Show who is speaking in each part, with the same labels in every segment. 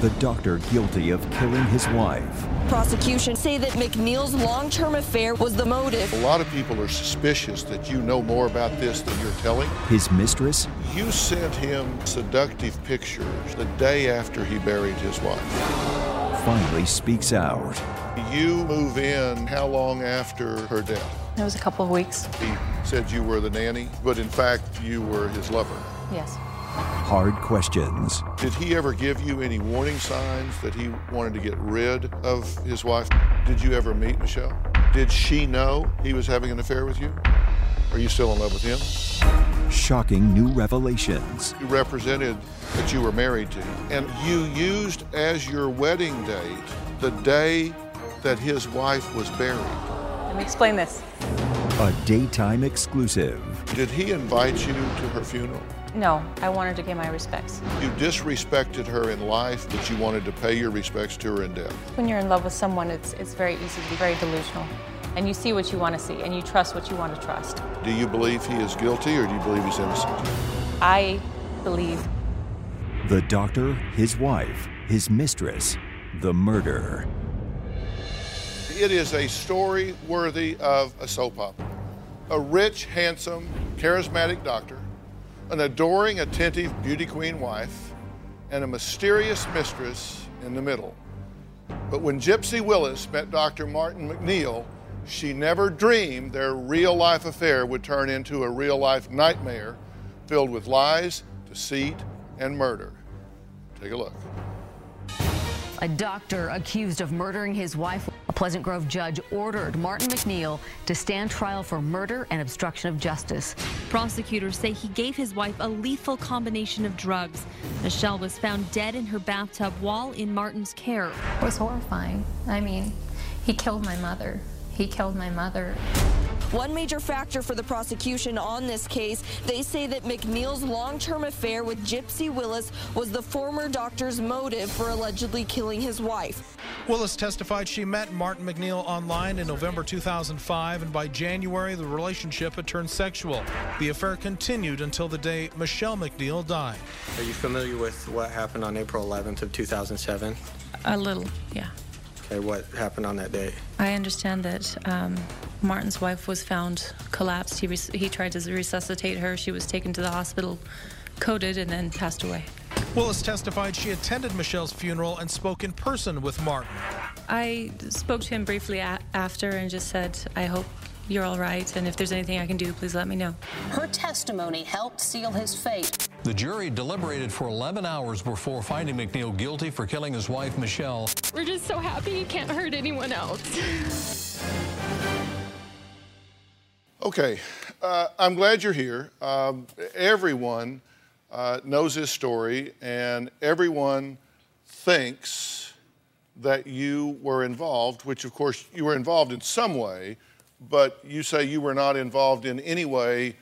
Speaker 1: the doctor guilty of killing his wife.
Speaker 2: Prosecution say that MacNeill's long-term affair was the motive.
Speaker 3: A lot of people are suspicious that you know more about this than you're telling.
Speaker 1: His mistress?
Speaker 3: You sent him seductive pictures the day after he buried his wife.
Speaker 1: Finally speaks out.
Speaker 3: You move in how long after her death?
Speaker 4: It was a couple of weeks.
Speaker 3: He said you were the nanny, but in fact, you were his lover.
Speaker 4: Yes.
Speaker 1: Hard questions.
Speaker 3: Did he ever give you any warning signs that he wanted to get rid of his wife? Did you ever meet Michelle? Did she know he was having an affair with you? Are you still in love with him?
Speaker 1: Shocking new revelations.
Speaker 3: You represented that you were married to him, and you used as your wedding date the day that his wife was buried.
Speaker 4: Let me explain this.
Speaker 1: A daytime exclusive.
Speaker 3: Did he invite you to her funeral?
Speaker 4: No, I wanted to give my respects.
Speaker 3: You disrespected her in life, but you wanted to pay your respects to her in death.
Speaker 4: When you're in love with someone, it's, it's very easy to be very delusional. And you see what you want to see, and you trust what you want to trust.
Speaker 3: Do you believe he is guilty, or do you believe he's innocent?
Speaker 4: I believe.
Speaker 1: The doctor, his wife, his mistress, the murder.
Speaker 3: It is a story worthy of a soap opera. A rich, handsome, charismatic doctor, an adoring, attentive beauty queen wife, and a mysterious mistress in the middle. But when Gypsy Willis met Dr. Martin MacNeill, she never dreamed their real life affair would turn into a real life nightmare filled with lies, deceit, and murder. Take a look.
Speaker 5: A doctor accused of murdering his wife. A Pleasant Grove judge ordered Martin MacNeill to stand trial for murder and obstruction of justice.
Speaker 6: Prosecutors say he gave his wife a lethal combination of drugs. Michelle was found dead in her bathtub while in Martin's care.
Speaker 7: It was horrifying. I mean, he killed my mother. He killed my mother.
Speaker 2: One major factor for the prosecution on this case, they say that MacNeill's long-term affair with Gypsy Willis was the former doctor's motive for allegedly killing his wife.
Speaker 8: Willis testified she met Martin MacNeill online in November 2005, and by January, the relationship had turned sexual. The affair continued until the day Michelle MacNeill died.
Speaker 9: Are you familiar with what happened on April 11th of 2007?
Speaker 7: A little, yeah.
Speaker 9: Okay, what happened on that day?
Speaker 7: I understand that um, Martin's wife was found collapsed. He, res- he tried to resuscitate her. She was taken to the hospital, coded, and then passed away.
Speaker 8: Willis testified she attended Michelle's funeral and spoke in person with Martin.
Speaker 7: I spoke to him briefly a- after and just said, I hope you're all right, and if there's anything I can do, please let me know.
Speaker 10: Her testimony helped seal his fate.
Speaker 11: The jury deliberated for 11 hours before finding MacNeill guilty for killing his wife, Michelle.
Speaker 12: We're just so happy he can't hurt anyone else.
Speaker 3: Okay, uh, I'm glad you're here. Um, everyone uh, knows this story, and everyone thinks that you were involved, which of course you were involved in some way, but you say you were not involved in any way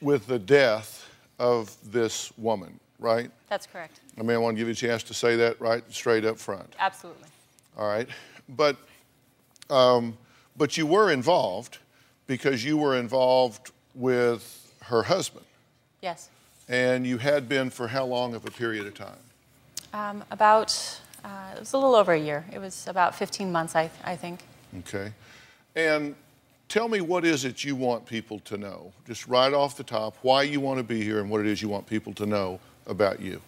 Speaker 3: with the death of this woman, right?
Speaker 4: That's correct.
Speaker 3: I mean, I want to give you a chance to say that right straight up front.
Speaker 4: Absolutely.
Speaker 3: All right, but um, but you were involved because you were involved with her husband,
Speaker 4: Yes.
Speaker 3: and you had been for how long of a period of time?
Speaker 4: Um, about, uh, it was a little over a year. It was about 15 months, I, I think.
Speaker 3: Okay, and tell me what is it you want people to know, just right off the top, why you want to be here and what it is you want people to know about you.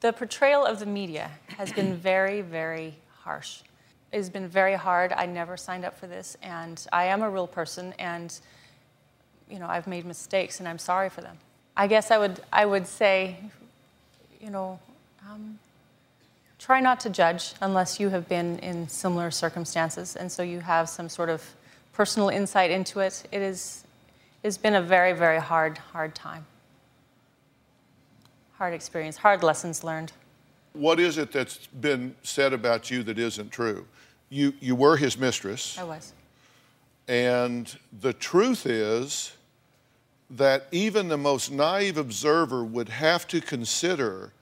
Speaker 4: The portrayal of the media has been very, very harsh. It has been very hard. I never signed up for this, and I am a real person, and you know I've made mistakes, and I'm sorry for them. I guess I would I would say, you know, um, try not to judge unless you have been in similar circumstances, and so you have some sort of personal insight into it. It is it's been a very, very hard, hard time. Hard experience, hard lessons learned.
Speaker 3: what is it that's been said about you that isn't true? You, you were his mistress.
Speaker 4: I was.
Speaker 3: And the truth is that even the most naive observer would have to consider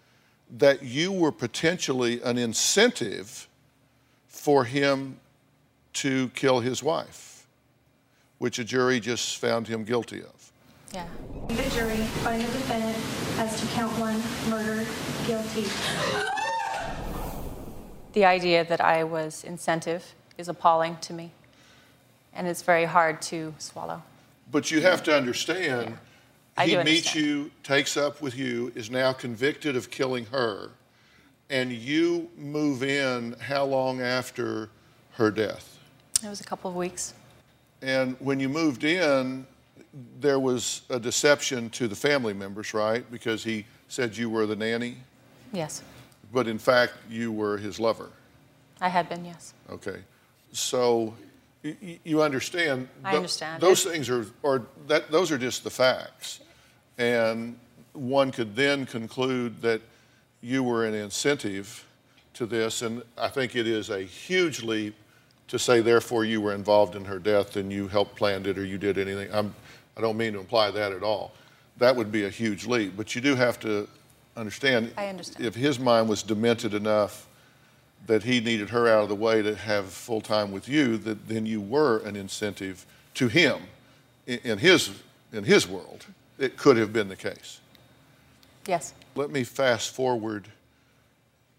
Speaker 3: that you were potentially an incentive for him to kill his wife, which a jury just found him guilty of.
Speaker 4: Yeah.
Speaker 13: The jury find the defendant as to count one murder guilty.
Speaker 4: The idea that I was incentive is appalling to me, and it's very hard to swallow.
Speaker 3: But you have to understand,
Speaker 4: I
Speaker 3: he
Speaker 4: do
Speaker 3: meets
Speaker 4: understand.
Speaker 3: you, takes up with you, is now convicted of killing her, and you move in how long after her death?
Speaker 4: It was a couple of weeks.
Speaker 3: And when you moved in, there was a deception to the family members, right? Because he said you were the nanny,
Speaker 4: Yes,
Speaker 3: but in fact, you were his lover.
Speaker 4: I had been, yes.
Speaker 3: Okay. So you understand.
Speaker 4: I understand.
Speaker 3: Those things are, or that, those are just the facts. And one could then conclude that you were an incentive to this. And I think it is a huge leap to say, therefore, you were involved in her death and you helped plan it or you did anything. I'm, I don't mean to imply that at all. That would be a huge leap. But you do have to understand.
Speaker 4: I understand.
Speaker 3: If his mind was demented enough that he needed her out of the way to have full time with you, that then you were an incentive to him in, in his in his world. It could have been the case.
Speaker 4: Yes.
Speaker 3: Let me fast forward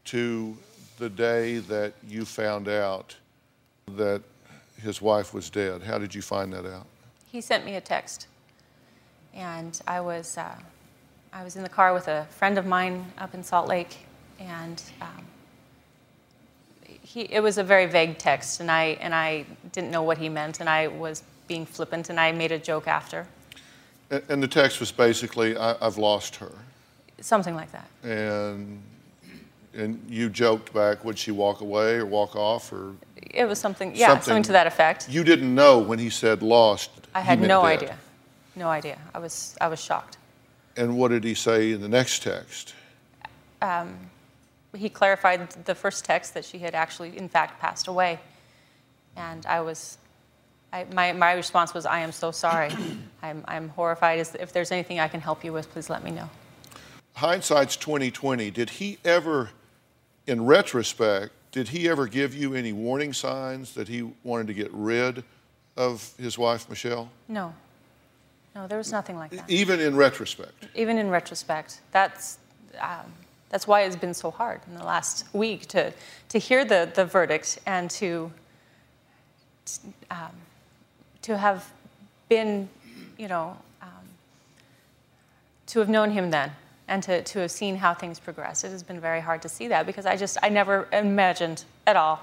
Speaker 3: to the day that you found out that his wife was dead. How did you find that out?
Speaker 4: He sent me a text, and I was uh, I was in the car with a friend of mine up in Salt Lake, and um, he it was a very vague text, and I and I didn't know what he meant, and I was being flippant, and I made a joke after,
Speaker 3: And, the text was basically, I, "I've lost her,"
Speaker 4: something like that.
Speaker 3: and and you joked back, would she walk away or walk off or
Speaker 4: It was something, yeah, something, to that effect.
Speaker 3: You didn't know when he said lost.
Speaker 4: I had no
Speaker 3: dead.
Speaker 4: idea, no idea. I was I was shocked.
Speaker 3: And what did he say in the next text?
Speaker 4: um, he clarified the first text that she had actually, in fact, passed away. And I was, I, my, my response was, I am so sorry. I'm, I'm horrified. If there's anything I can help you with, please let me know.
Speaker 3: Hindsight's 2020. Did he ever, in retrospect, did he ever give you any warning signs that he wanted to get rid of his wife, Michelle?
Speaker 4: No. No, there was nothing like that.
Speaker 3: Even in retrospect.
Speaker 4: Even in retrospect, that's, um, that's why it's been so hard in the last week to, to hear the, the verdict and to, um, to have been, you know, um, to have known him then and to, to have seen how things progress. It has been very hard to see that because I just, I never imagined at all,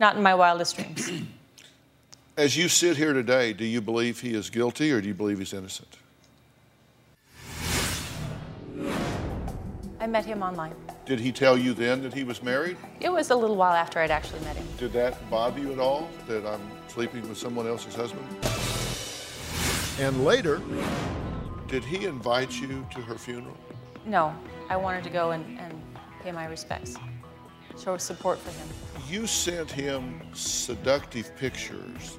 Speaker 4: not in my wildest dreams.
Speaker 3: As you sit here today, do you believe he is guilty or do you believe he's innocent?
Speaker 4: I met him online.
Speaker 3: Did he tell you then that he was married?
Speaker 4: It was a little while after I'd actually met him.
Speaker 3: Did that bother you at all that I'm sleeping with someone else's husband? And later, did he invite you to her funeral?
Speaker 4: No, I wanted to go and, and pay my respects, show support for him.
Speaker 3: You sent him seductive pictures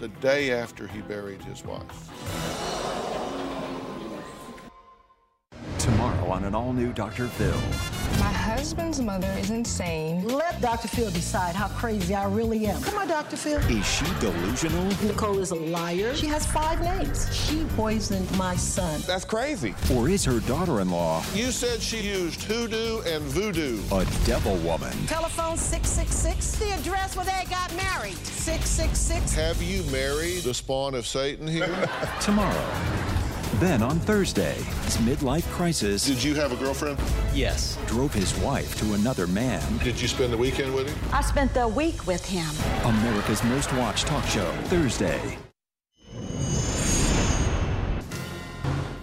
Speaker 3: the day after he buried his wife.
Speaker 1: Tomorrow on an all new Dr. Phil.
Speaker 14: My husband's mother is insane. Let Dr. Phil decide how crazy I really am. Come on, Dr. Phil.
Speaker 1: Is she delusional?
Speaker 14: Nicole is a liar. She has five names. She poisoned my son.
Speaker 1: That's crazy. Or is her daughter in law
Speaker 3: You said she used hoodoo and voodoo.
Speaker 1: a devil woman?
Speaker 14: Telephone 666. The address where they got married. 666.
Speaker 3: Have you married the spawn of Satan here?
Speaker 1: Tomorrow. Then on Thursday, his midlife crisis.
Speaker 3: Did you have a girlfriend?
Speaker 1: Yes. Drove his wife to another man.
Speaker 3: Did you spend the weekend with him?
Speaker 14: I spent the week with him.
Speaker 1: America's most watched talk show, Thursday.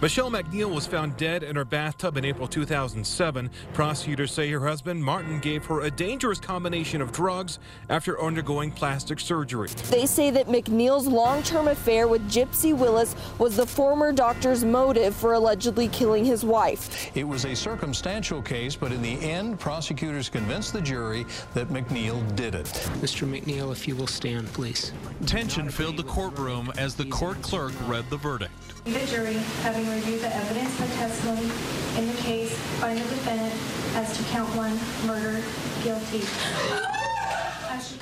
Speaker 8: Michelle MacNeill was found dead in her bathtub in April 2007. Prosecutors say her husband, Martin, gave her a dangerous combination of drugs after undergoing plastic surgery.
Speaker 2: They say that MacNeill's long term affair with Gypsy Willis was the former doctor's motive for allegedly killing his wife.
Speaker 11: It was a circumstantial case, but in the end, prosecutors convinced the jury that MacNeill did it.
Speaker 15: Mr. MacNeill, if you will stand, please.
Speaker 8: Tension filled the courtroom as the court clerk read the verdict.
Speaker 13: The jury, having reviewed the evidence and testimony in the case, find the defendant as to count one, murder, guilty.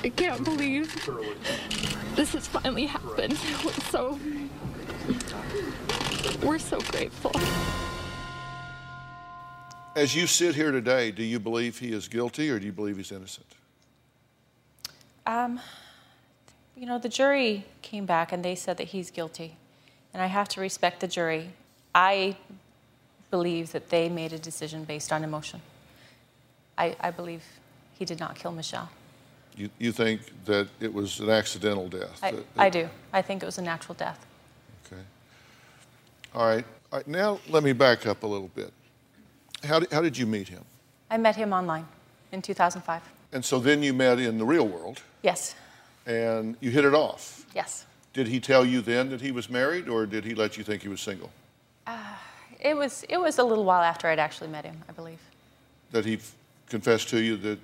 Speaker 12: I can't believe this has finally happened. We're so, we're so grateful.
Speaker 3: As you sit here today, do you believe he is guilty or do you believe he's innocent?
Speaker 4: Um, you know, the jury came back and they said that he's guilty. And I have to respect the jury. I believe that they made a decision based on emotion. I, I believe he did not kill Michelle.
Speaker 3: You, you think that it was an accidental death?
Speaker 4: I,
Speaker 3: That-
Speaker 4: I do. I think it was a natural death.
Speaker 3: Okay. All right. All right. Now let me back up a little bit. How did, how did you meet him?
Speaker 4: I met him online in 2005.
Speaker 3: And so then you met in the real world
Speaker 4: Yes,
Speaker 3: and you hit it off.
Speaker 4: yes.
Speaker 3: Did he tell you then that he was married or did he let you think he was single?
Speaker 4: It was, it was a little while after I'd actually met him, I believe.
Speaker 3: That he f- confessed to you that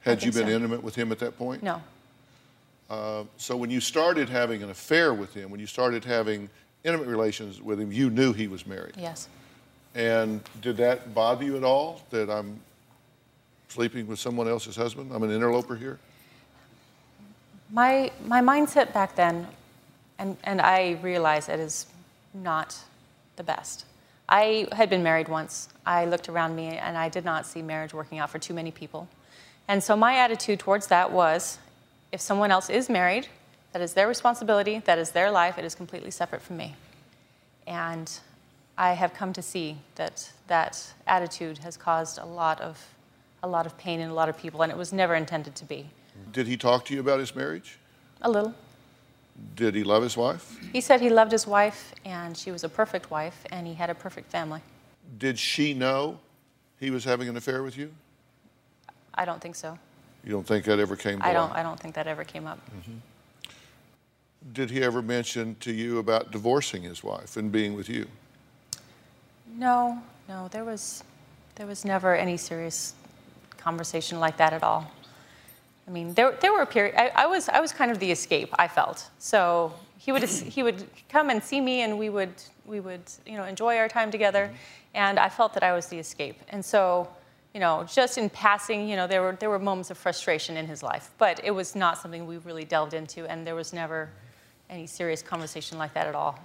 Speaker 3: had you been
Speaker 4: so.
Speaker 3: intimate with him at that point?
Speaker 4: No.
Speaker 3: Uh, so when you started having an affair with him, when you started having intimate relations with him, you knew he was married.
Speaker 4: Yes.
Speaker 3: And did that bother you at all that I'm sleeping with someone else's husband? I'm an interloper here?
Speaker 4: My, my mindset back then, and, and I realize it is not the best. I had been married once. I looked around me and I did not see marriage working out for too many people. And so my attitude towards that was if someone else is married, that is their responsibility, that is their life, it is completely separate from me. And I have come to see that that attitude has caused a lot of, a lot of pain in a lot of people, and it was never intended to be.
Speaker 3: Did he talk to you about his marriage?
Speaker 4: A little.
Speaker 3: Did he love his wife?
Speaker 4: He said he loved his wife, and she was a perfect wife, and he had a perfect family.
Speaker 3: Did she know he was having an affair with you?
Speaker 4: I don't think so.
Speaker 3: You don't think that ever came
Speaker 4: I don't. I don't think that ever came up. Mm-hmm.
Speaker 3: Did he ever mention to you about divorcing his wife and being with you?
Speaker 4: No, no. There was, there was never any serious conversation like that at all. I mean, there, there were periods. I, I was, I was kind of the escape. I felt so. He would, he would come and see me, and we would, we would, you know, enjoy our time together. Mm-hmm. And I felt that I was the escape. And so, you know, just in passing, you know, there were, there were moments of frustration in his life, but it was not something we really delved into, and there was never any serious conversation like that at all.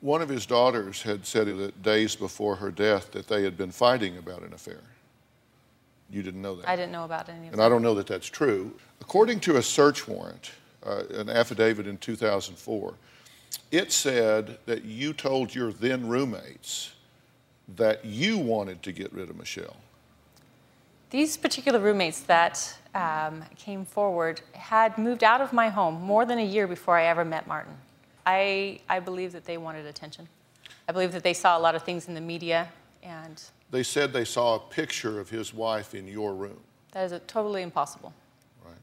Speaker 3: One of his daughters had said that days before her death that they had been fighting about an affair. You didn't know that.
Speaker 4: I didn't know about any of
Speaker 3: And
Speaker 4: that.
Speaker 3: I don't know that that's true. According to a search warrant, uh, an affidavit in 2004, it said that you told your then roommates that you wanted to get rid of Michelle.
Speaker 4: These particular roommates that um, came forward had moved out of my home more than a year before I ever met Martin. I, I believe that they wanted attention. I believe that they saw a lot of things in the media, and
Speaker 3: They said they saw a picture of his wife in your room.
Speaker 4: that is totally impossible. Right.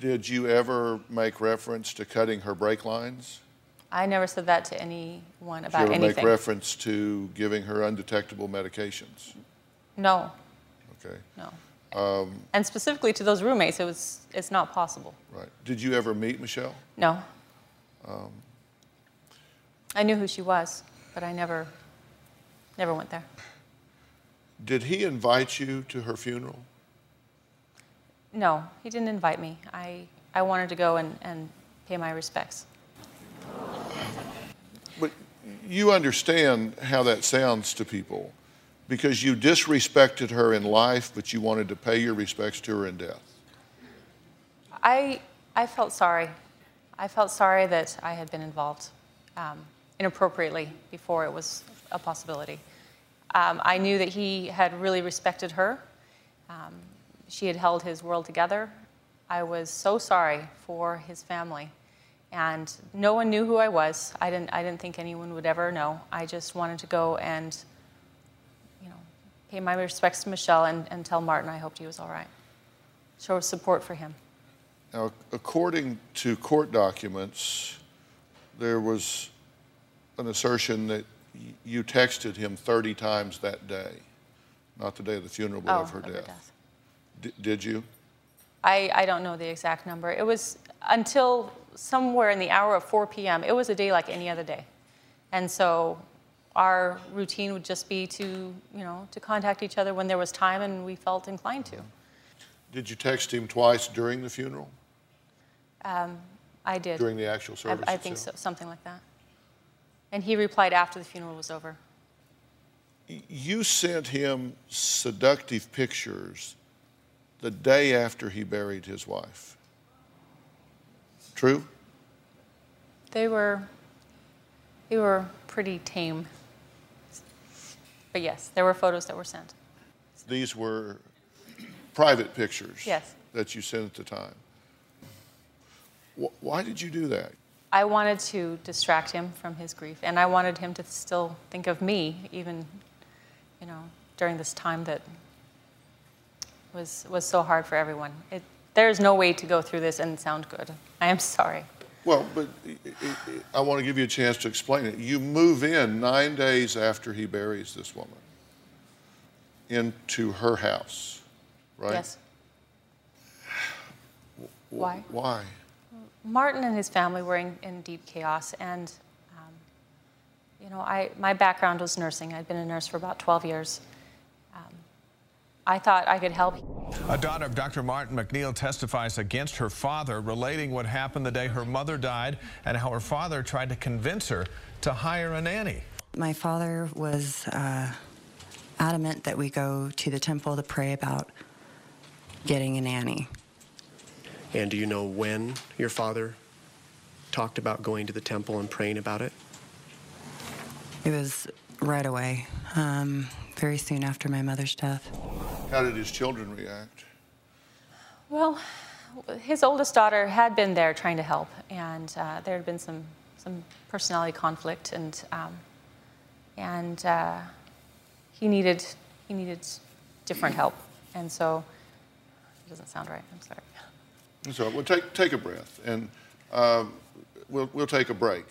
Speaker 3: Did you ever make reference to cutting her brake lines?
Speaker 4: I never said that to anyone about Did
Speaker 3: you ever
Speaker 4: anything.
Speaker 3: make reference to giving her undetectable medications?
Speaker 4: no,
Speaker 3: Okay.
Speaker 4: no.
Speaker 3: Um,
Speaker 4: And specifically to those roommates, it was, it's not possible.
Speaker 3: right. Did you ever meet Michelle?
Speaker 4: No.
Speaker 3: Um,
Speaker 4: I knew who she was, but I never, never went there.
Speaker 3: Did he invite you to her funeral?
Speaker 4: No, he didn't invite me. I, I wanted to go and, and pay my respects.
Speaker 3: But you understand how that sounds to people because you disrespected her in life, but you wanted to pay your respects to her in death.
Speaker 4: I, I felt sorry. I felt sorry that I had been involved um, inappropriately before it was a possibility. Um, I knew that he had really respected her. Um, she had held his world together. I was so sorry for his family. And no one knew who I was. I didn't, I didn't think anyone would ever know. I just wanted to go and, you know, pay my respects to Michelle and, and tell Martin I hoped he was all right. Show support for him.
Speaker 3: Now, according to court documents, there was an assertion that you texted him 30 times that day, not the day of the funeral, but
Speaker 4: Oh,
Speaker 3: of her
Speaker 4: of her
Speaker 3: death.
Speaker 4: death.
Speaker 3: D- did you?
Speaker 4: I, I don't know the exact number. It was until somewhere in the hour of 4 p.m. It was a day like any other day. And so our routine would just be to, you know, to contact each other when there was time and we felt inclined to.
Speaker 3: Did you text him twice during the funeral?
Speaker 4: Um, I did.
Speaker 3: During the actual service
Speaker 4: I, think so, something like that. And he replied after the funeral was over.
Speaker 3: You sent him seductive pictures the day after he buried his wife. True?
Speaker 4: They were, they were pretty tame. But yes, there were photos that were sent.
Speaker 3: These were private pictures
Speaker 4: Yes.
Speaker 3: that you sent at the time. Why did you do that?
Speaker 4: I wanted to distract him from his grief, and I wanted him to still think of me, even, you know, during this time that was was so hard for everyone. It, there is no way to go through this and sound good. I am sorry.
Speaker 3: Well, but I- I I want to give you a chance to explain it. You move in nine days after he buries this woman into her house, right?
Speaker 4: Yes. Why?
Speaker 3: Why?
Speaker 4: Martin and his family were in, in deep chaos, and um, you know, I my background was nursing. I'd been a nurse for about 12 years. Um, I thought I could help.
Speaker 16: A daughter of Dr. Martin MacNeill testifies against her father, relating what happened the day her mother died and how her father tried to convince her to hire a nanny.
Speaker 17: My father was uh, adamant that we go to the temple to pray about getting a nanny.
Speaker 18: And do you know when your father talked about going to the temple and praying about it?
Speaker 17: It was right away, um, very soon after my mother's death.
Speaker 3: How did his children react?
Speaker 4: Well, his oldest daughter had been there trying to help, and uh, there had been some some personality conflict, and um, and uh, he needed he needed different help, and so it doesn't sound right. I'm sorry.
Speaker 3: So we'll take, take a breath and um, we'll, we'll take a break.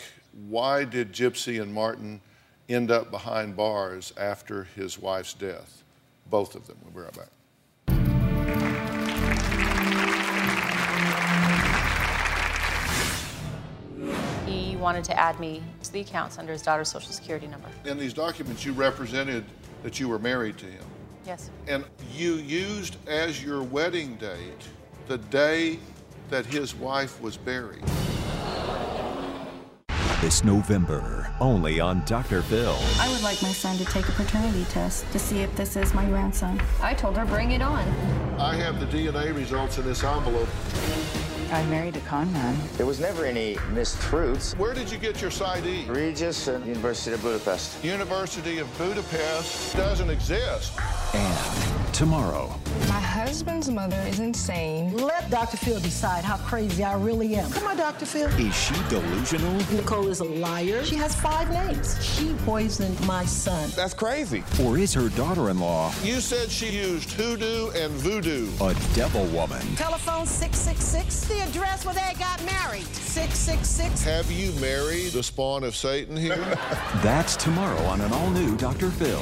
Speaker 3: Why did Gypsy and Martin end up behind bars after his wife's death? Both of them. We'll be right back.
Speaker 4: He wanted to add me to the accounts under his daughter's social security number.
Speaker 3: In these documents, you represented that you were married to him.
Speaker 4: Yes.
Speaker 3: And you used as your wedding date the day that his wife was buried.
Speaker 1: This November, only on Dr. Phil.
Speaker 19: I would like my son to take a paternity test to see if this is my grandson. I told her, bring it on.
Speaker 3: I have the DNA results in this envelope.
Speaker 20: I married a con man.
Speaker 21: There was never any mistruths.
Speaker 3: Where did you get your PsyD?
Speaker 21: Regis and University of Budapest.
Speaker 3: University of Budapest doesn't exist.
Speaker 1: And tomorrow,
Speaker 14: My husband's mother is insane. Let Dr. Phil decide how crazy I really am. Come on, Dr. Phil.
Speaker 1: is she delusional?
Speaker 14: Nicole is a liar. She has five names. She poisoned my son.
Speaker 3: That's crazy.
Speaker 1: Or is her daughter in law
Speaker 3: You said she used hoodoo and voodoo.
Speaker 1: a devil woman?
Speaker 14: Telephone 666, the address where they got married. 666.
Speaker 3: Have you married the spawn of Satan here?
Speaker 1: That's tomorrow on an all new Dr. Phil.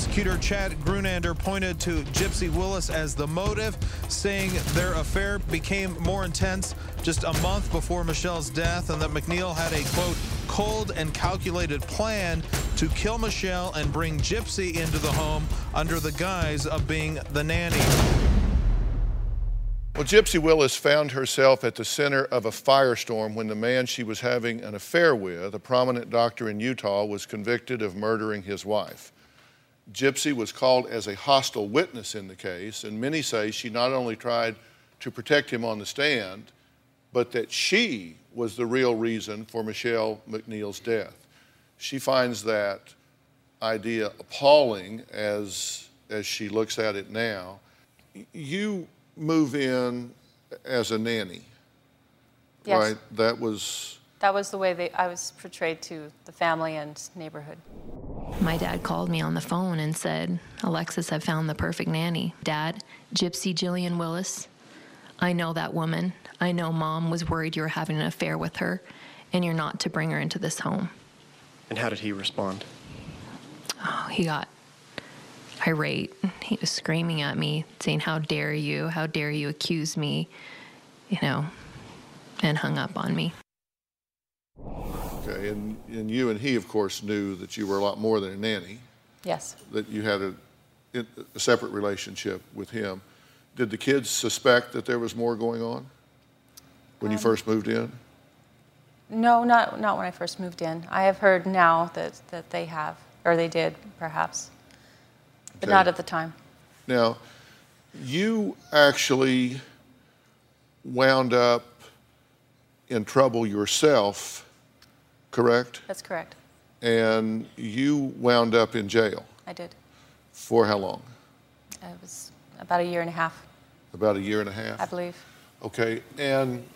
Speaker 8: Prosecutor Chad Grunander pointed to Gypsy Willis as the motive, saying their affair became more intense just a month before Michelle's death and that MacNeill had a, quote, cold and calculated plan to kill Michelle and bring Gypsy into the home under the guise of being the nanny.
Speaker 3: Well, Gypsy Willis found herself at the center of a firestorm when the man she was having an affair with, a prominent doctor in Utah, was convicted of murdering his wife. Gypsy was called as a hostile witness in the case, and many say she not only tried to protect him on the stand, but that she was the real reason for Michelle MacNeill's death. She finds that idea appalling as, as she looks at it now. You move in as a nanny,
Speaker 4: Yes.
Speaker 3: right? That was
Speaker 4: That was the way they, I was portrayed to the family and neighborhood.
Speaker 7: My dad called me on the phone and said, Alexis, have found the perfect nanny. Dad, Gypsy Jillian Willis. I know that woman. I know mom was worried you were having an affair with her, and you're not to bring her into this home.
Speaker 18: And how did he respond?
Speaker 7: Oh, he got irate. He was screaming at me, saying, How dare you? How dare you accuse me? You know, and hung up on me.
Speaker 3: Okay, and, and you and he, of course, knew that you were a lot more than a nanny.
Speaker 4: Yes.
Speaker 3: that you had a, a separate relationship with him. Did the kids suspect that there was more going on when you
Speaker 4: Um,
Speaker 3: first moved in?
Speaker 4: No, not, not when I first moved in. I have heard now that, that they have, or they did, perhaps, but
Speaker 3: Okay.
Speaker 4: not at the time.
Speaker 3: Now, you actually wound up in trouble yourself, correct?
Speaker 4: That's correct.
Speaker 3: And you wound up in jail
Speaker 4: I did.
Speaker 3: for how long?
Speaker 4: It was about a year and a half,
Speaker 3: About a year and a half?
Speaker 4: I believe.
Speaker 3: Okay, and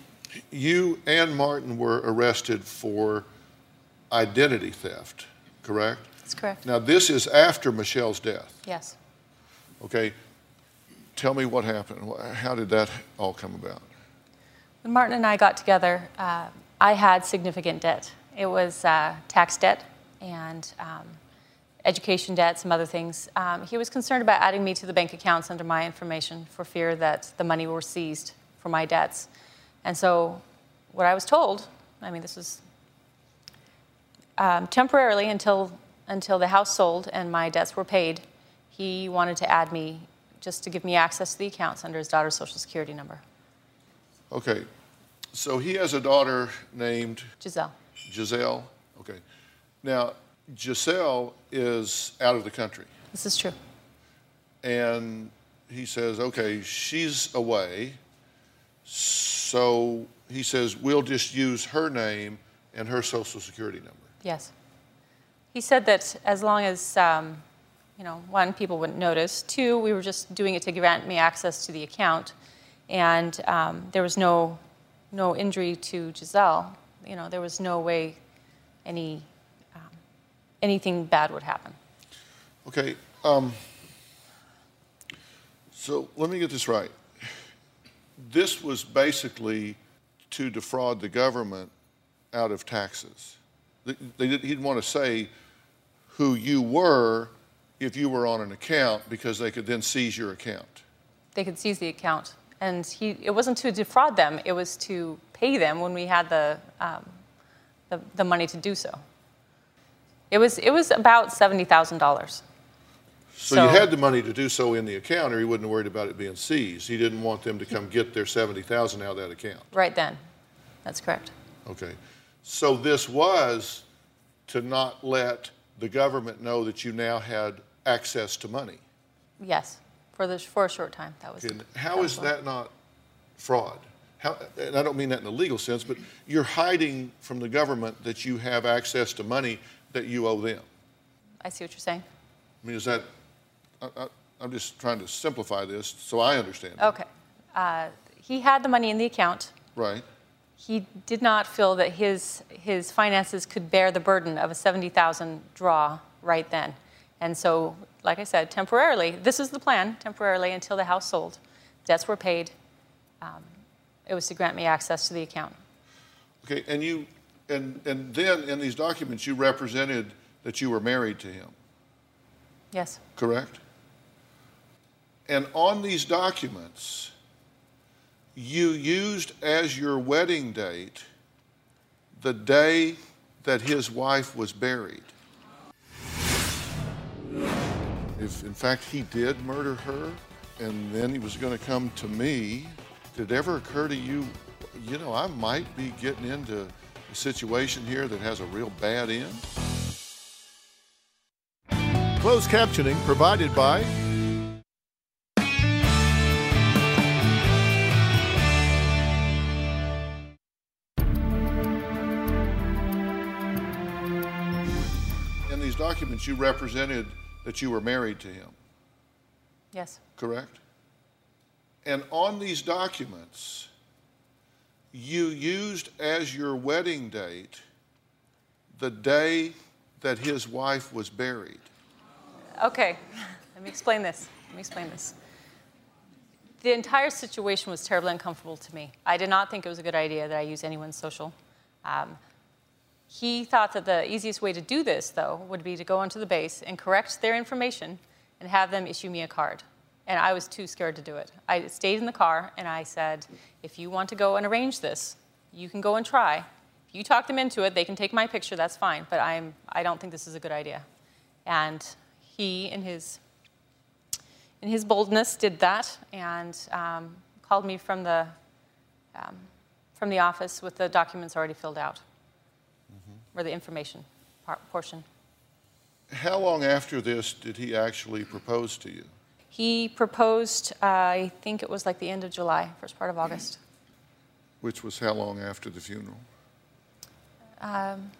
Speaker 3: you and Martin were arrested for identity theft, correct?
Speaker 4: That's correct.
Speaker 3: Now, this is after Michelle's death,
Speaker 4: Yes.
Speaker 3: okay? Tell me what happened. How did that all come about?
Speaker 4: When Martin and I got together, uh, I had significant debt. It was uh, tax debt and um, education debt, some other things. Um, he was concerned about adding me to the bank accounts under my information for fear that the money were seized for my debts. And so, what I was told, I mean, this was um, temporarily until until the house sold and my debts were paid. He wanted to add me just to give me access to the accounts under his daughter's social security number.
Speaker 3: Okay, so he has a daughter named
Speaker 4: Giselle.
Speaker 3: Giselle. Okay, now Giselle is out of the country,
Speaker 4: This is true.
Speaker 3: and he says, okay, she's away, so he says we'll just use her name and her social security number.
Speaker 4: Yes. He said that as long as, um, you know, one, people wouldn't notice. Two, we were just doing it to grant me access to the account, and um, there was no, no injury to Giselle. You know, there was no way any, um, anything bad would happen.
Speaker 3: Okay, um, so let me get this right. This was basically to defraud the government out of taxes. They, they did, he didn't want to say who you were if you were on an account because they could then seize your account.
Speaker 4: They could seize the account, and he, it wasn't to defraud them. It was to pay them when we had the, um, the, the money to do so. It was, it was about seventy thousand dollars.
Speaker 3: So, you had the money to do so in the account, or he wouldn't have worried about it being seized. He didn't want them to come get their seventy thousand out of that account.
Speaker 4: Right then. That's correct.
Speaker 3: Okay. So this was to not let the government know that you now had access to money.
Speaker 4: Yes, for the for a short time. That was.
Speaker 3: And how is that not fraud? How, and I don't mean that in the legal sense, but you're hiding from the government that you have access to money that you owe them.
Speaker 4: I see what you're saying.
Speaker 3: I mean, is that? I, I'm just trying to simplify this so I understand.
Speaker 4: Okay. Uh, he had the money in the account.
Speaker 3: Right.
Speaker 4: He did not feel that his his finances could bear the burden of a seventy thousand draw right then, and so, like I said, temporarily, this is the plan. Temporarily, until the house sold, debts were paid. Um, it was to grant me access to the account.
Speaker 3: Okay. And you, and and then in these documents you represented that you were married to him.
Speaker 4: Yes.
Speaker 3: correct? And on these documents, you used as your wedding date the day that his wife was buried. If in fact he did murder her, and then he was going to come to me Did it ever occur to you, you know, I might be getting into a situation here that has a real bad end? Closed captioning provided by In these documents, you represented that you were married to him,
Speaker 4: Yes.
Speaker 3: correct? And on these documents, you used as your wedding date the day that his wife was buried.
Speaker 4: Okay, let me explain this. Let me explain this. The entire situation was terribly uncomfortable to me. I did not think it was a good idea that I use anyone's social. Um, he thought that the easiest way to do this, though, would be to go onto the base and correct their information and have them issue me a card. And I was too scared to do it. I stayed in the car and I said, if you want to go and arrange this, you can go and try. If you talk them into it, they can take my picture, that's fine. But I'm, I don't think this is a good idea. And he, in his, in his boldness, did that and um, called me from the, um, from the office with the documents already filled out, or the information par- portion.
Speaker 3: How long after this did he actually propose to you?
Speaker 4: He proposed, uh, I think it was like the end of July, first part of August.
Speaker 3: Which was how long after the funeral?
Speaker 4: Um,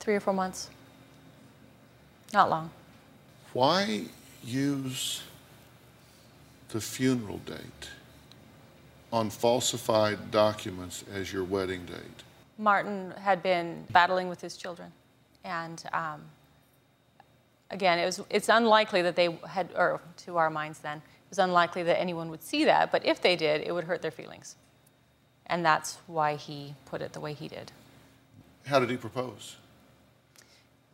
Speaker 4: three or four months. Not long.
Speaker 3: Why use the funeral date on falsified documents as your wedding date?
Speaker 4: Martin had been battling with his children. And um, again, it was, it's unlikely that they had, or to our minds then, it was unlikely that anyone would see that. But if they did, it would hurt their feelings. And that's why he put it the way he did.
Speaker 3: How did he propose?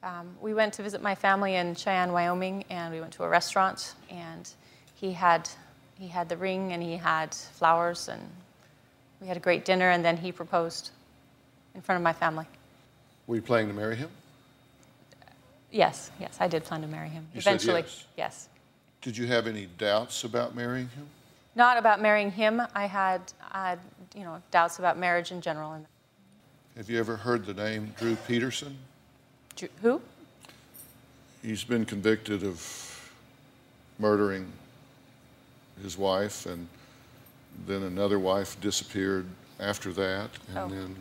Speaker 4: Um, we went to visit my family in Cheyenne, Wyoming, and we went to a restaurant. And he had, he had the ring and he had flowers, and we had a great dinner. And then he proposed in front of my family.
Speaker 3: Were you planning to marry him?
Speaker 4: Yes, yes, I did plan to marry him.
Speaker 3: You
Speaker 4: Eventually,
Speaker 3: yes.
Speaker 4: yes.
Speaker 3: Did you have any doubts about marrying him?
Speaker 4: Not about marrying him. I had, I had, you know, doubts about marriage in general.
Speaker 3: Have you ever heard the name Drew Peterson?
Speaker 4: Who?
Speaker 3: He's been convicted of murdering his wife, and then another wife disappeared after that. And
Speaker 4: Oh.
Speaker 3: then,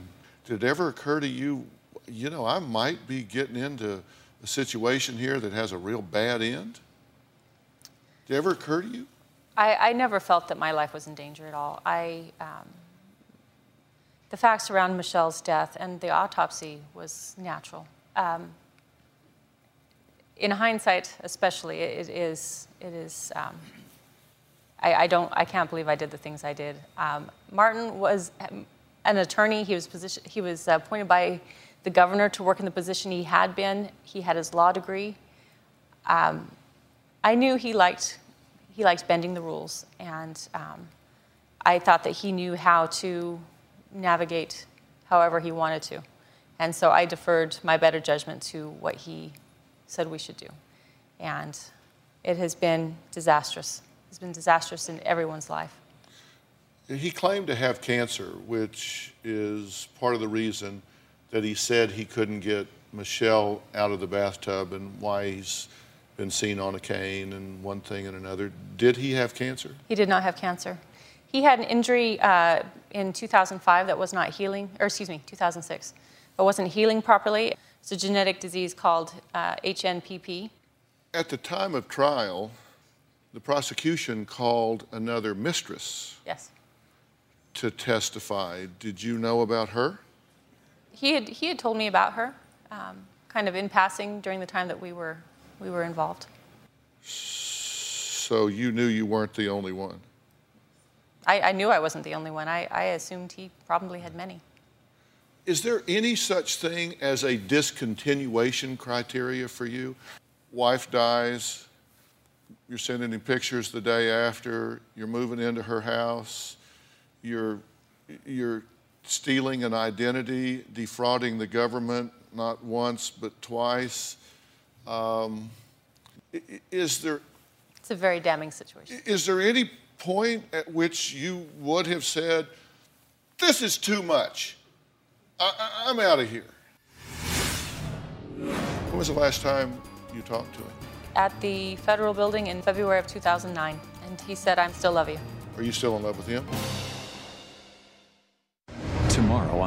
Speaker 3: did it ever occur to you, you know, I might be getting into a situation here that has a real bad end? Did it ever occur to you?
Speaker 4: I, I never felt that my life was in danger at all. I, um, the facts around Michelle's death and the autopsy was natural. Um, in hindsight, especially, it is, it is. Um, I, I don't, I can't believe I did the things I did. Um, Martin was an attorney. He was position, he was appointed by the governor to work in the position he had been. He had his law degree. Um, I knew he liked he liked bending the rules, and um, I thought that he knew how to navigate however he wanted to, and so I deferred my better judgment to what he said we should do, and it has been disastrous. It's been disastrous in everyone's life.
Speaker 3: He claimed to have cancer, which is part of the reason that he said he couldn't get Michelle out of the bathtub and why he's been seen on a cane and one thing and another. Did he have cancer?
Speaker 4: He did not have cancer. He had an injury uh, in 2005 that was not healing, or excuse me, 2006, but wasn't healing properly. It's a genetic disease called uh, HNPP.
Speaker 3: At the time of trial, the prosecution called another mistress
Speaker 4: Yes.
Speaker 3: To testify. Did you know about her?
Speaker 4: He had, he had told me about her, um, kind of in passing during the time that we were, we were involved.
Speaker 3: So you knew you weren't the only one.
Speaker 4: I, I knew I wasn't the only one. I, I assumed he probably had many.
Speaker 3: Is there any such thing as a discontinuation criteria for you? Wife dies, you're sending him pictures the day after, you're moving into her house, you're, you're stealing an identity, defrauding the government not once but twice. Um, is there
Speaker 4: It's a very damning situation.
Speaker 3: is there any point at which you would have said, This is too much? I, am out of here. When was the last time you talked to him?
Speaker 4: At the federal building in February of 2009. And he said, I still love you.
Speaker 3: Are you still in love with him?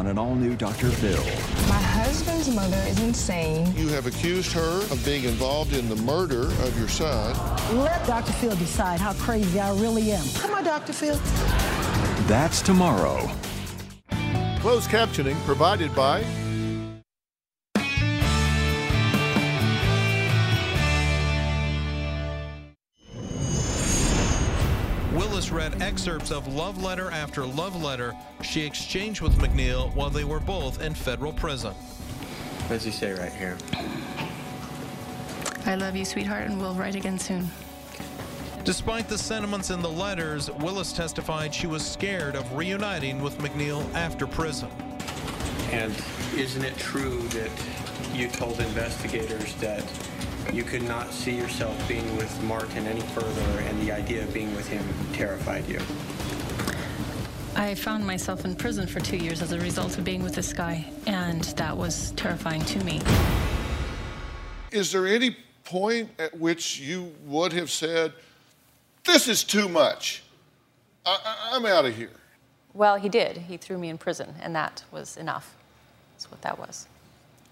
Speaker 1: Tomorrow on an all new Dr. Phil.
Speaker 20: My husband's mother is insane.
Speaker 3: You have accused her of being involved in the murder of your son.
Speaker 14: Let Dr. Phil decide how crazy I really am. Come on, Dr. Phil.
Speaker 1: That's tomorrow.
Speaker 3: Closed captioning provided by
Speaker 8: Willis read excerpts of love letter after love letter she exchanged with MacNeill while they were both in federal prison.
Speaker 9: What does he say right here?
Speaker 7: I love you, sweetheart, and we'll write again soon.
Speaker 8: Despite the sentiments in the letters, Willis testified she was scared of reuniting with MacNeill after prison.
Speaker 9: And isn't it true that you told investigators that you could not see yourself being with Martin any further, and the idea of being with him terrified you.
Speaker 7: I found myself in prison for two years as a result of being with this guy, and that was terrifying to me.
Speaker 3: Is there any point at which you would have said, This is too much? I- am out of here.
Speaker 4: Well, he did. He threw me in prison, and that was enough. That's what that was.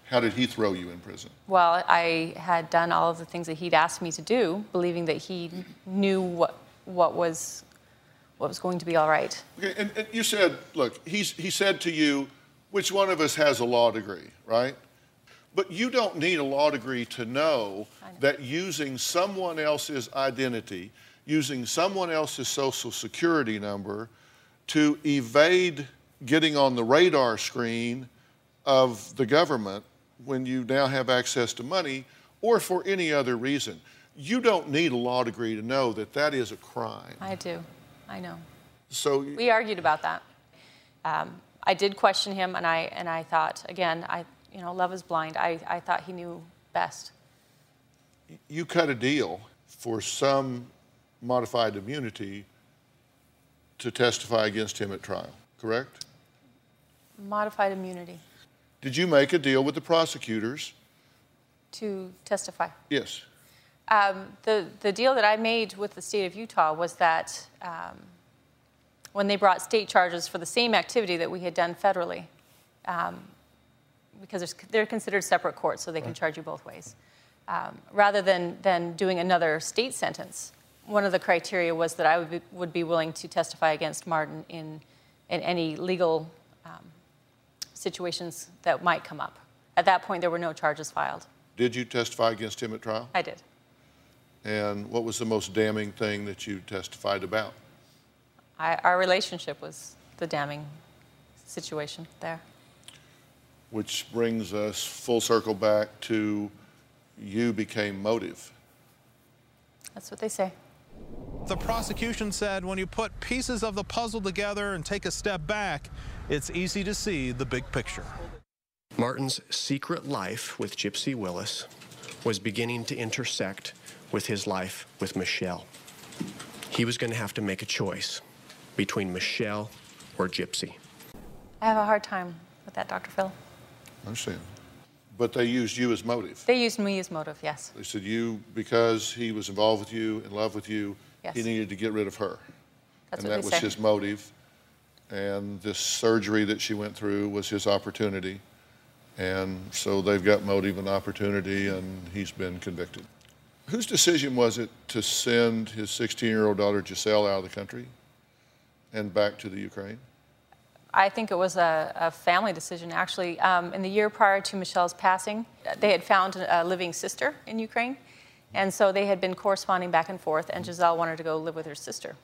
Speaker 3: How did he throw you in prison?
Speaker 4: Well, I had done all of the things that he'd asked me to do, believing that he knew what, what, was, what was going to be all right.
Speaker 3: Okay, and, and you said, look, he's, he said to you, which one of us has a law degree, right? But you don't need a law degree to know, know, that using someone else's identity, using someone else's social security number to evade getting on the radar screen of the government when you now have access to money or for any other reason. You don't need a law degree to know that that is a crime.
Speaker 4: I do. I know.
Speaker 3: So
Speaker 4: we argued about that. Um, I did question him, and I and I thought again, I you know, love is blind. I, I thought he knew best.
Speaker 3: You cut a deal for some modified immunity to testify against him at trial, correct?
Speaker 4: Modified immunity.
Speaker 3: Did you make a deal with the prosecutors?
Speaker 4: To testify?
Speaker 3: Yes.
Speaker 4: Um, the, the deal that I made with the state of Utah was that um, when they brought state charges for the same activity that we had done federally, um, because they're considered separate courts, so they can charge you both ways, um, rather than, than doing another state sentence, one of the criteria was that I would be, would be willing to testify against Martin in, in any legal um, situations that might come up. At that point, there were no charges filed.
Speaker 3: Did you testify against him at trial?
Speaker 4: I did.
Speaker 3: And what was the most damning thing that you testified about?
Speaker 4: I, our relationship was the damning situation there.
Speaker 3: Which brings us full circle back to you became motive.
Speaker 4: That's what they say.
Speaker 8: The prosecution said when you put pieces of the puzzle together and take a step back, it's easy to see the big picture.
Speaker 18: Martin's secret life with Gypsy Willis was beginning to intersect with his life with Michelle. He was going to have to make a choice between Michelle or Gypsy.
Speaker 4: I have a hard time with that, Dr. Phil.
Speaker 3: I understand. But they used you as motive.
Speaker 4: They used me as motive, yes.
Speaker 3: They said you, because he was involved with you, in love with you,
Speaker 4: yes.
Speaker 3: he needed to get rid of her.
Speaker 4: That's
Speaker 3: and
Speaker 4: what
Speaker 3: that was his motive. And this surgery that she went through was his opportunity. And so they've got motive and opportunity, and he's been convicted. Whose decision was it to send his 16 year old daughter Giselle out of the country and back to the Ukraine?
Speaker 4: I think it was a, a family decision, actually. Um, in the year prior to Michelle's passing, they had found a living sister in Ukraine. And so they had been corresponding back and forth, and Giselle wanted to go live with her sister.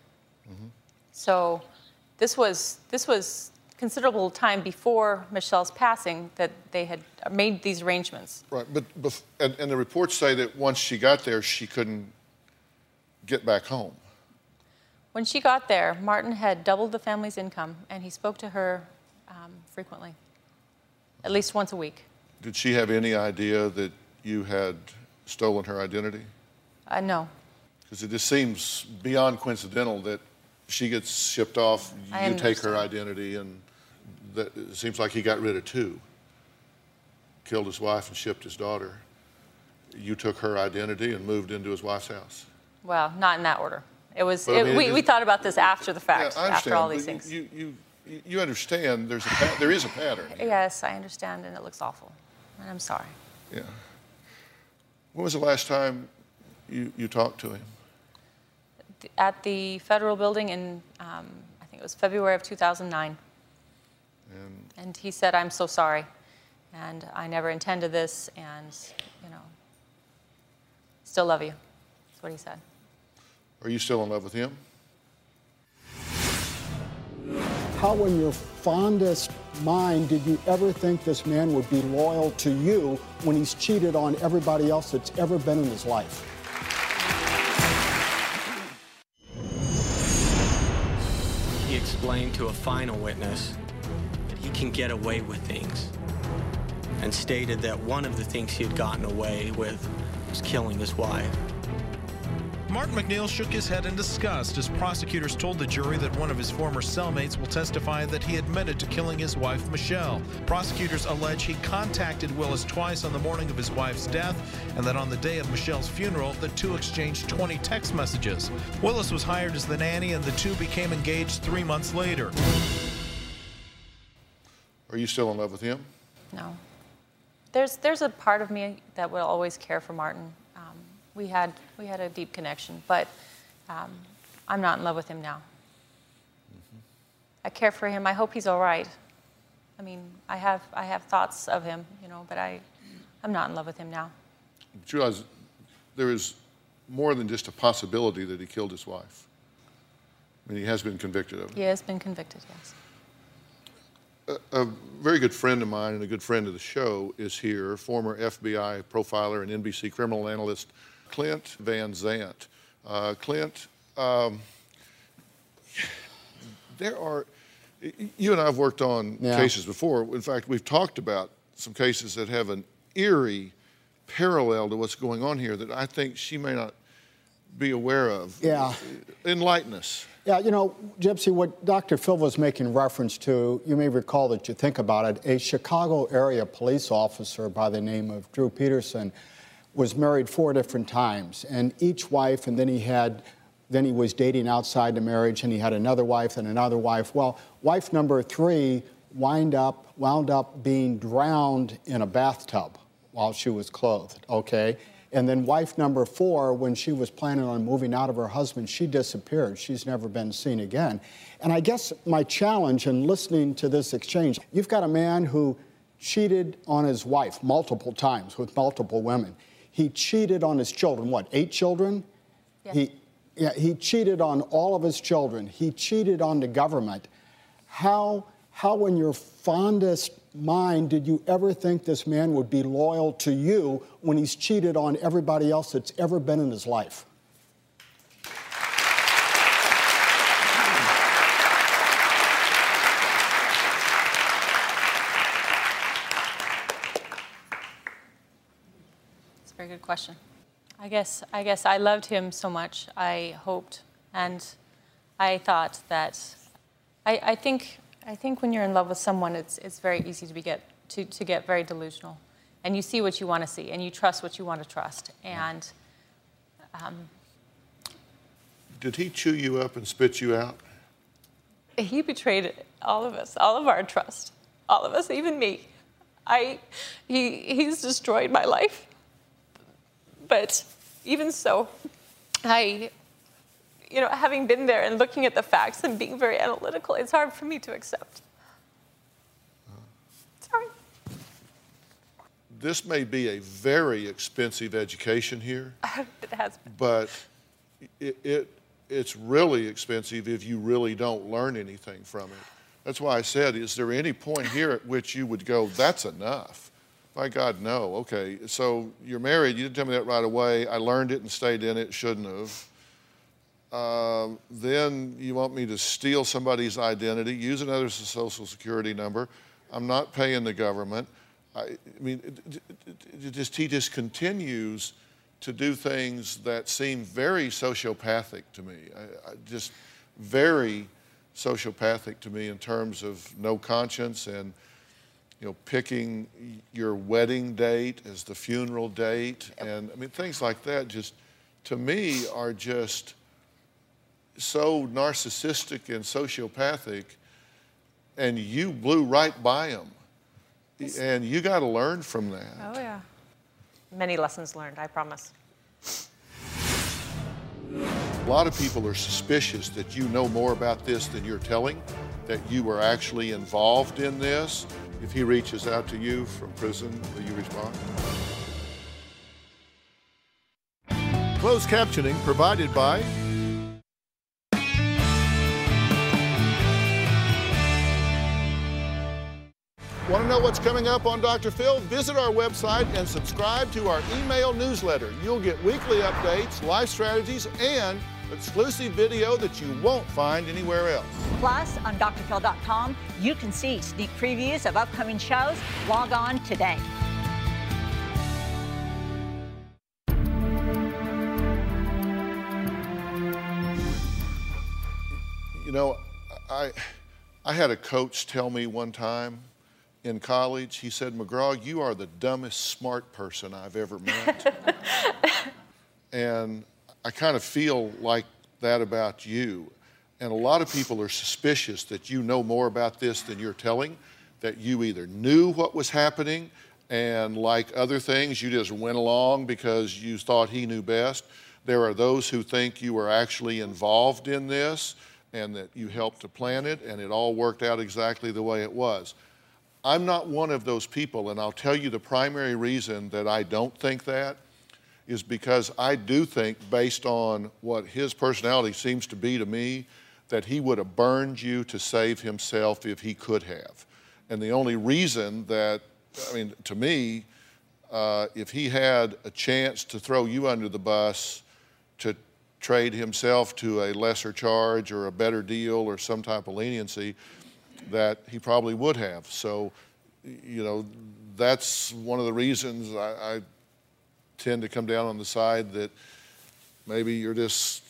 Speaker 4: Mm-hmm. So this was, this was considerable time before Michelle's passing that they had made these arrangements.
Speaker 3: Right, but, and, and the reports say that once she got there, she couldn't get back home.
Speaker 4: When she got there, Martin had doubled the family's income, and he spoke to her um, frequently, at least once a week.
Speaker 3: Did she have any idea that you had stolen her identity?
Speaker 4: Uh, no.
Speaker 3: Because it just seems beyond coincidental that she gets shipped off,
Speaker 4: I
Speaker 3: you take her identity, and that, it seems like he got rid of two. Killed his wife and shipped his daughter. You took her identity and moved into his wife's house.
Speaker 4: Well, not in that order. It was,
Speaker 3: But I mean,
Speaker 4: we,
Speaker 3: it
Speaker 4: we thought about this after the
Speaker 3: Yeah,
Speaker 4: fact,
Speaker 3: I
Speaker 4: after all these things.
Speaker 3: You, you, you, you understand there's a there is a pattern.
Speaker 4: Yes, I understand, and it looks awful. And I'm sorry.
Speaker 3: Yeah. When was the last time you, you talked to him?
Speaker 4: At the federal building in, um, I think it was February of 2009.
Speaker 3: And
Speaker 4: And he said, I'm so sorry. And I never intended this, and, you know, still love you. That's what he said.
Speaker 3: Are you still in love with him?
Speaker 22: How, in your fondest mind, did you ever think this man would be loyal to you when he's cheated on everybody else that's ever been in his life?
Speaker 9: He explained to a final witness that he can get away with things and stated that one of the things he had gotten away with was killing his wife.
Speaker 8: Martin MacNeill shook his head in disgust as prosecutors told the jury that one of his former cellmates will testify that he admitted to killing his wife, Michelle. Prosecutors allege he contacted Willis twice on the morning of his wife's death, and that on the day of Michelle's funeral, the two exchanged 20 text messages. Willis was hired as the nanny, and the two became engaged three months later.
Speaker 3: Are you still in love with him?
Speaker 4: No. There's, there's a part of me that will always care for Martin. We, had, we had a deep connection, but um, I'm not in love with him now. I care for him. I hope he's all right. I mean, I have, I have thoughts of him, you know, but I, I'm not in love with him now.
Speaker 3: But you realize there is more than just a possibility that he killed his wife. I mean, he has been convicted of it.
Speaker 4: He has been convicted, yes.
Speaker 3: A, a very good friend of mine and a good friend of the show is here, former FBI profiler and NBC criminal analyst Clint Van Zandt. Uh, Clint, um, there are, you and I have worked on
Speaker 22: Yeah.
Speaker 3: cases before. In fact, we've talked about some cases that have an eerie parallel to what's going on here that I think she may not be aware of.
Speaker 22: Yeah.
Speaker 3: Enlighten us.
Speaker 22: Yeah, you know, Gypsy, what Dr. Phil was making reference to, you may recall that you think about it, a Chicago area police officer by the name of Drew Peterson was married four different times, and each wife, and then he had, then he was dating outside the marriage, and he had another wife and another wife. Well, wife number three wind up, wound up being drowned in a bathtub while she was clothed, okay? And then wife number four, when she was planning on moving out of her husband, she disappeared. She's never been seen again. And I guess my challenge in listening to this exchange, you've got a man who cheated on his wife multiple times with multiple women. He cheated on his children, what, eight children? He, yeah, he cheated on all of his children. He cheated on the government. How, how in your fondest mind did you ever think this man would be loyal to you when he's cheated on everybody else that's ever been in his life?
Speaker 4: It's a very good question. I guess I guess I loved him so much. I hoped and I thought that I, I think I think when you're in love with someone it's it's very easy to be get to, to get very delusional. And you see what you want to see and you trust what you want to trust. And um,
Speaker 3: Did he chew you up and spit you out?
Speaker 4: he betrayed all of us, all of our trust, all of us, even me. I he he's destroyed my life. But even so, I you know, having been there and looking at the facts and being very analytical, it's hard for me to accept. Sorry.
Speaker 3: This may be a very expensive education here,
Speaker 4: it has been.
Speaker 3: but it, it it's really expensive if you really don't learn anything from it. That's why I said, is there any point here at which you would go, that's enough? My God, no. Okay, so you're married. You didn't tell me that right away. I learned it and stayed in it. Shouldn't have. Um, then you want me to steal somebody's identity, use another social security number. I'm not paying the government. I, I mean, it, it, it, just, he just continues to do things that seem very sociopathic to me. I just, very sociopathic to me in terms of no conscience and you know picking your wedding date as the funeral date and I mean things like that just to me are just so narcissistic and sociopathic and you blew right by them and you got to learn from that
Speaker 23: Oh, yeah. Many lessons learned, I promise.
Speaker 3: A lot of people are suspicious that you know more about this than you're telling, that you were actually involved in this. If he reaches out to you from prison, will you respond? Closed captioning provided by Want to know what's coming up on Dr. Phil? Visit our website and subscribe to our email newsletter. You'll get weekly updates, life strategies, and exclusive video that you won't find anywhere else.
Speaker 24: Plus, on drphil.com, you can see sneak previews of upcoming shows. Log on today.
Speaker 3: You know, I, I had a coach tell me one time in college, he said, McGraw, you are the dumbest smart person I've ever met. and I kind of feel like that about you. And a lot of people are suspicious that you know more about this than you're telling, that you either knew what was happening and, like other things, you just went along because you thought he knew best. There are those who think you were actually involved in this and that you helped to plan it and it all worked out exactly the way it was. I'm not one of those people, and I'll tell you the primary reason that I don't think that is because I do think, based on what his personality seems to be to me, that he would have burned you to save himself if he could have. And the only reason that, I mean, to me, uh, if he had a chance to throw you under the bus to trade himself to a lesser charge or a better deal or some type of leniency, that he probably would have. So, you know, that's one of the reasons I, I tend to come down on the side that maybe you're just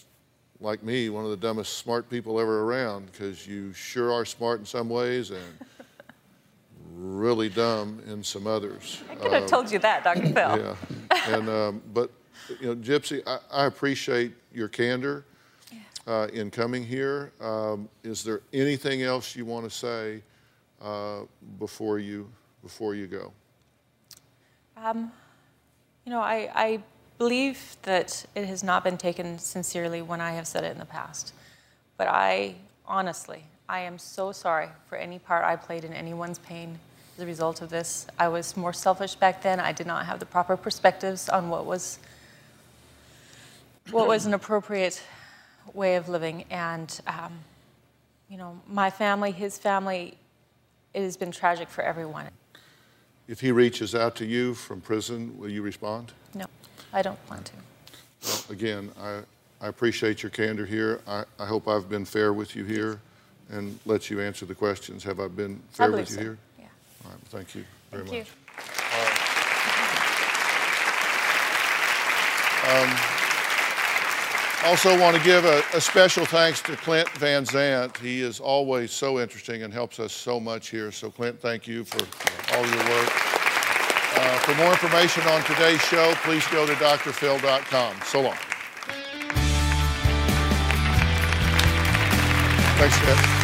Speaker 3: like me, one of the dumbest smart people ever around, because you sure are smart in some ways and really dumb in some others.
Speaker 23: I could have
Speaker 3: Um,
Speaker 23: told you that, Dr. Phil.
Speaker 3: Yeah, and um, but you know, Gypsy, I, I appreciate your candor uh, in coming here. Um, is there anything else you want to say uh, before you before you go?
Speaker 4: Um, you know, I, I believe that it has not been taken sincerely when I have said it in the past. But I, honestly, I am so sorry for any part I played in anyone's pain as a result of this. I was more selfish back then. I did not have the proper perspectives on what was what was an appropriate way of living. And, um, you know, my family, his family, it has been tragic for everyone.
Speaker 3: If he reaches out to you from prison, will you respond?
Speaker 4: No, I don't want to.
Speaker 3: Well, again, I, I appreciate your candor here. I, I hope I've been fair with you here and let you answer the questions. Have I been fair
Speaker 4: believe
Speaker 3: with you
Speaker 4: so,
Speaker 3: here?
Speaker 4: yeah.
Speaker 3: All right, well, thank you very
Speaker 4: Thank you.
Speaker 3: much. Um, also want to give a, a special thanks to Clint Van Zandt. He is always so interesting and helps us so much here. So Clint, thank you for all your work. Uh, for more information on today's show, please go to drphil.com. So long. Thanks, Clint.